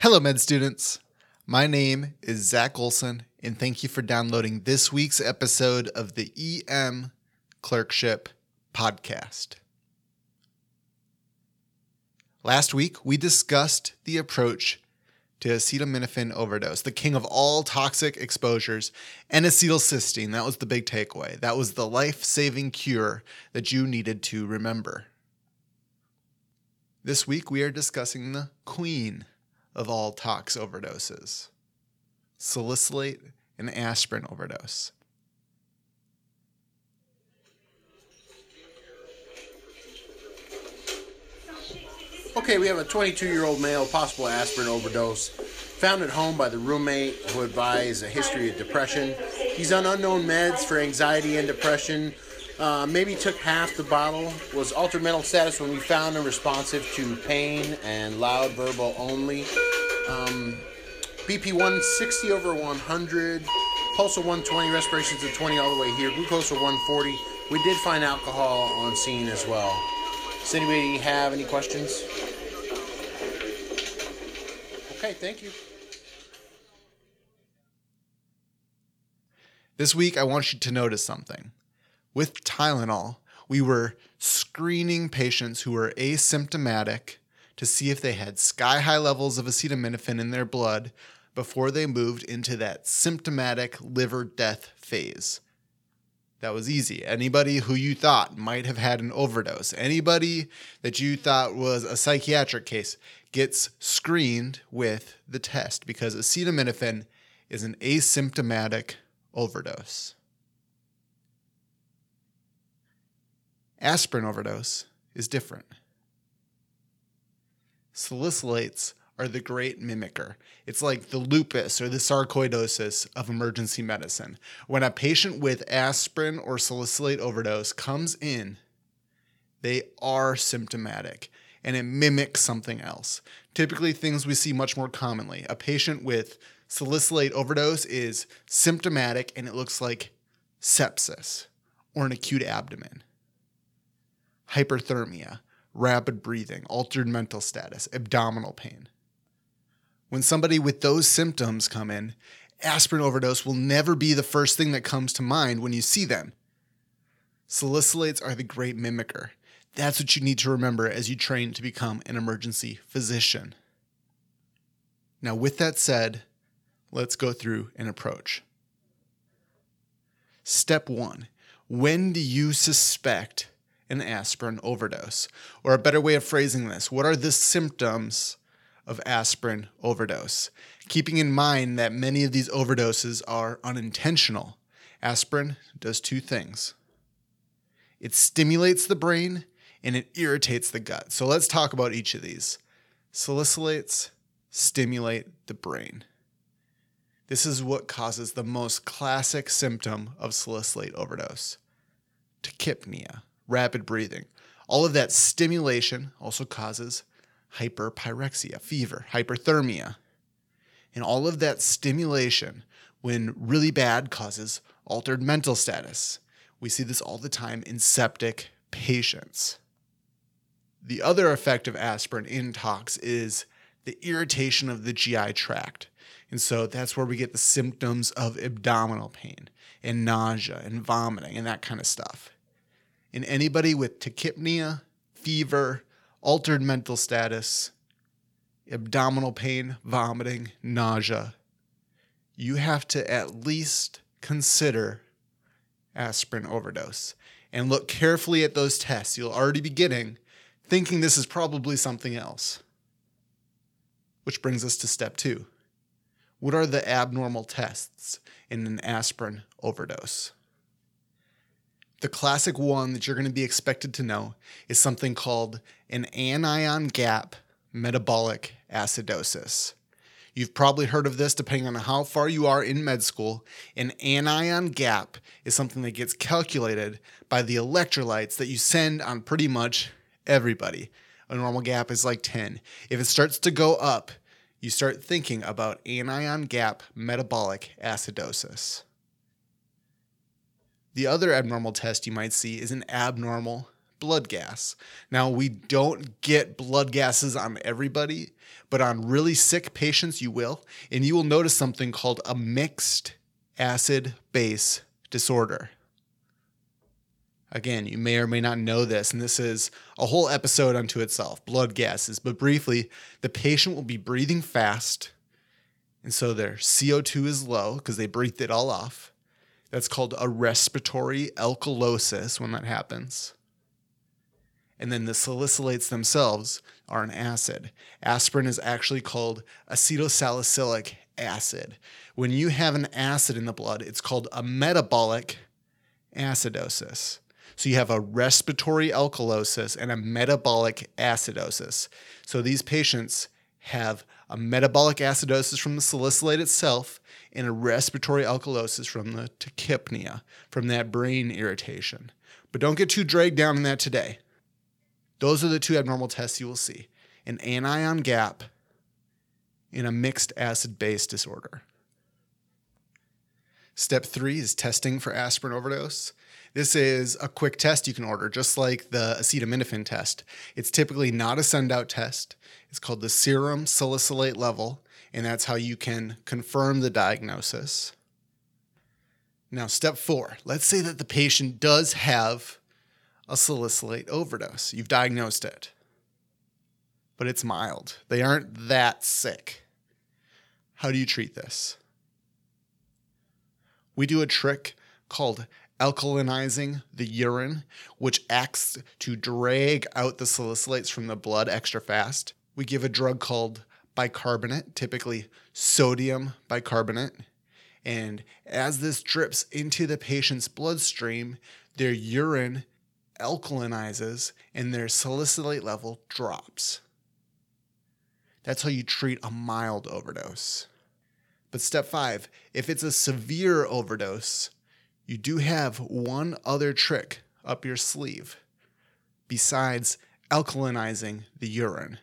Hello, med students. My name is Zach Olson, and thank you for downloading this week's episode of the EM Clerkship Podcast. Last week, we discussed the approach to acetaminophen overdose, the king of all toxic exposures, and acetylcysteine. That was the big takeaway. That was the life saving cure that you needed to remember. This week, we are discussing the queen of all tox overdoses salicylate and aspirin overdose. Okay, we have a 22 year old male, possible aspirin overdose, found at home by the roommate who advised a history of depression. He's on unknown meds for anxiety and depression. Uh, maybe took half the bottle. Was altered mental status when we found him responsive to pain and loud verbal only. Um, BP 160 over 100, pulse of 120, respirations of 20 all the way here, glucose of 140. We did find alcohol on scene as well. Does anybody have any questions? Okay, thank you. This week, I want you to notice something. With Tylenol, we were screening patients who were asymptomatic to see if they had sky high levels of acetaminophen in their blood before they moved into that symptomatic liver death phase. That was easy. Anybody who you thought might have had an overdose, anybody that you thought was a psychiatric case, gets screened with the test because acetaminophen is an asymptomatic overdose. Aspirin overdose is different. Salicylates are the great mimicker. It's like the lupus or the sarcoidosis of emergency medicine. When a patient with aspirin or salicylate overdose comes in, they are symptomatic and it mimics something else. Typically, things we see much more commonly. A patient with salicylate overdose is symptomatic and it looks like sepsis or an acute abdomen. Hyperthermia, rapid breathing, altered mental status, abdominal pain. When somebody with those symptoms come in, aspirin overdose will never be the first thing that comes to mind when you see them. Salicylates are the great mimicker. That's what you need to remember as you train to become an emergency physician. Now, with that said, let's go through an approach. Step one When do you suspect an aspirin overdose? Or a better way of phrasing this, what are the symptoms of aspirin overdose? Keeping in mind that many of these overdoses are unintentional, aspirin does two things it stimulates the brain and it irritates the gut. So let's talk about each of these. Salicylates stimulate the brain. This is what causes the most classic symptom of salicylate overdose tachypnea rapid breathing. All of that stimulation also causes hyperpyrexia, fever, hyperthermia. And all of that stimulation, when really bad, causes altered mental status. We see this all the time in septic patients. The other effect of aspirin in tox is the irritation of the GI tract. And so that's where we get the symptoms of abdominal pain and nausea and vomiting and that kind of stuff in anybody with tachypnea, fever, altered mental status, abdominal pain, vomiting, nausea, you have to at least consider aspirin overdose and look carefully at those tests you'll already be getting, thinking this is probably something else. Which brings us to step two. What are the abnormal tests in an aspirin overdose? The classic one that you're going to be expected to know is something called an anion gap metabolic acidosis. You've probably heard of this depending on how far you are in med school. An anion gap is something that gets calculated by the electrolytes that you send on pretty much everybody. A normal gap is like 10. If it starts to go up, you start thinking about anion gap metabolic acidosis. The other abnormal test you might see is an abnormal blood gas. Now, we don't get blood gases on everybody, but on really sick patients, you will. And you will notice something called a mixed acid base disorder. Again, you may or may not know this, and this is a whole episode unto itself blood gases. But briefly, the patient will be breathing fast, and so their CO2 is low because they breathed it all off. That's called a respiratory alkalosis when that happens. And then the salicylates themselves are an acid. Aspirin is actually called acetylsalicylic acid. When you have an acid in the blood, it's called a metabolic acidosis. So you have a respiratory alkalosis and a metabolic acidosis. So these patients have a metabolic acidosis from the salicylate itself and a respiratory alkalosis from the tachypnea, from that brain irritation. But don't get too dragged down in that today. Those are the two abnormal tests you will see an anion gap in a mixed acid base disorder. Step three is testing for aspirin overdose. This is a quick test you can order, just like the acetaminophen test. It's typically not a send out test. It's called the serum salicylate level, and that's how you can confirm the diagnosis. Now, step four let's say that the patient does have a salicylate overdose. You've diagnosed it, but it's mild. They aren't that sick. How do you treat this? We do a trick called alkalinizing the urine, which acts to drag out the salicylates from the blood extra fast. We give a drug called bicarbonate, typically sodium bicarbonate. And as this drips into the patient's bloodstream, their urine alkalinizes and their salicylate level drops. That's how you treat a mild overdose. But step five, if it's a severe overdose, you do have one other trick up your sleeve besides alkalinizing the urine.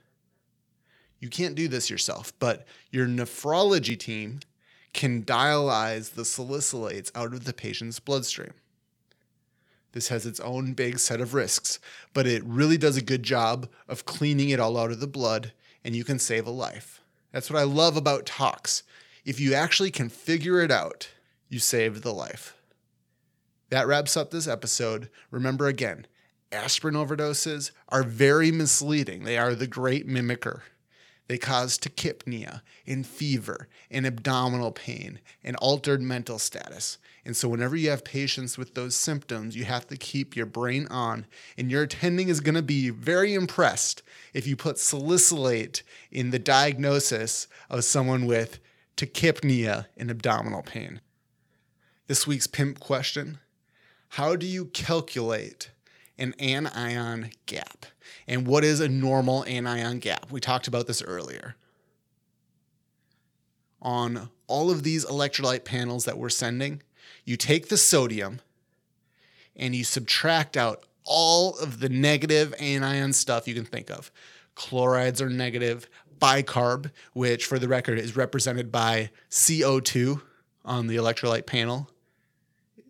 You can't do this yourself, but your nephrology team can dialyze the salicylates out of the patient's bloodstream. This has its own big set of risks, but it really does a good job of cleaning it all out of the blood, and you can save a life. That's what I love about tox. If you actually can figure it out, you save the life. That wraps up this episode. Remember again, aspirin overdoses are very misleading. They are the great mimicker. They cause tachypnea and fever and abdominal pain and altered mental status. And so, whenever you have patients with those symptoms, you have to keep your brain on. And your attending is going to be very impressed if you put salicylate in the diagnosis of someone with tachypnea and abdominal pain. This week's pimp question How do you calculate an anion gap? And what is a normal anion gap? We talked about this earlier. On all of these electrolyte panels that we're sending, you take the sodium and you subtract out all of the negative anion stuff you can think of. Chlorides are negative, bicarb, which for the record is represented by CO2 on the electrolyte panel.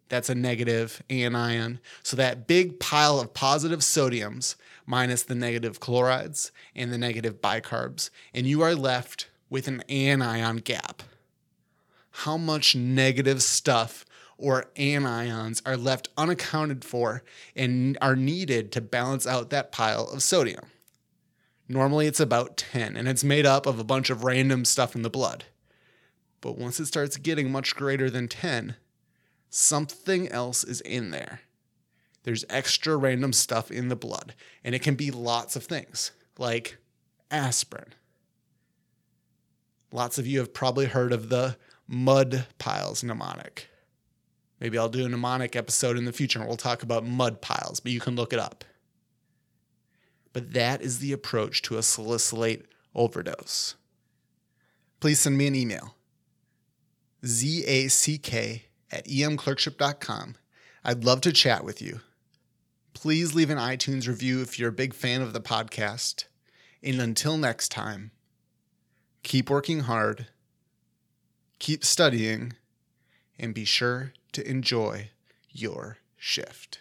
That's a negative anion. So that big pile of positive sodiums minus the negative chlorides and the negative bicarbs, and you are left with an anion gap. How much negative stuff or anions are left unaccounted for and are needed to balance out that pile of sodium? Normally it's about 10, and it's made up of a bunch of random stuff in the blood. But once it starts getting much greater than 10, something else is in there. There's extra random stuff in the blood, and it can be lots of things, like aspirin. Lots of you have probably heard of the mud piles mnemonic. Maybe I'll do a mnemonic episode in the future and we'll talk about mud piles, but you can look it up. But that is the approach to a salicylate overdose. Please send me an email zach at emclerkship.com. I'd love to chat with you. Please leave an iTunes review if you're a big fan of the podcast. And until next time, keep working hard, keep studying, and be sure to enjoy your shift.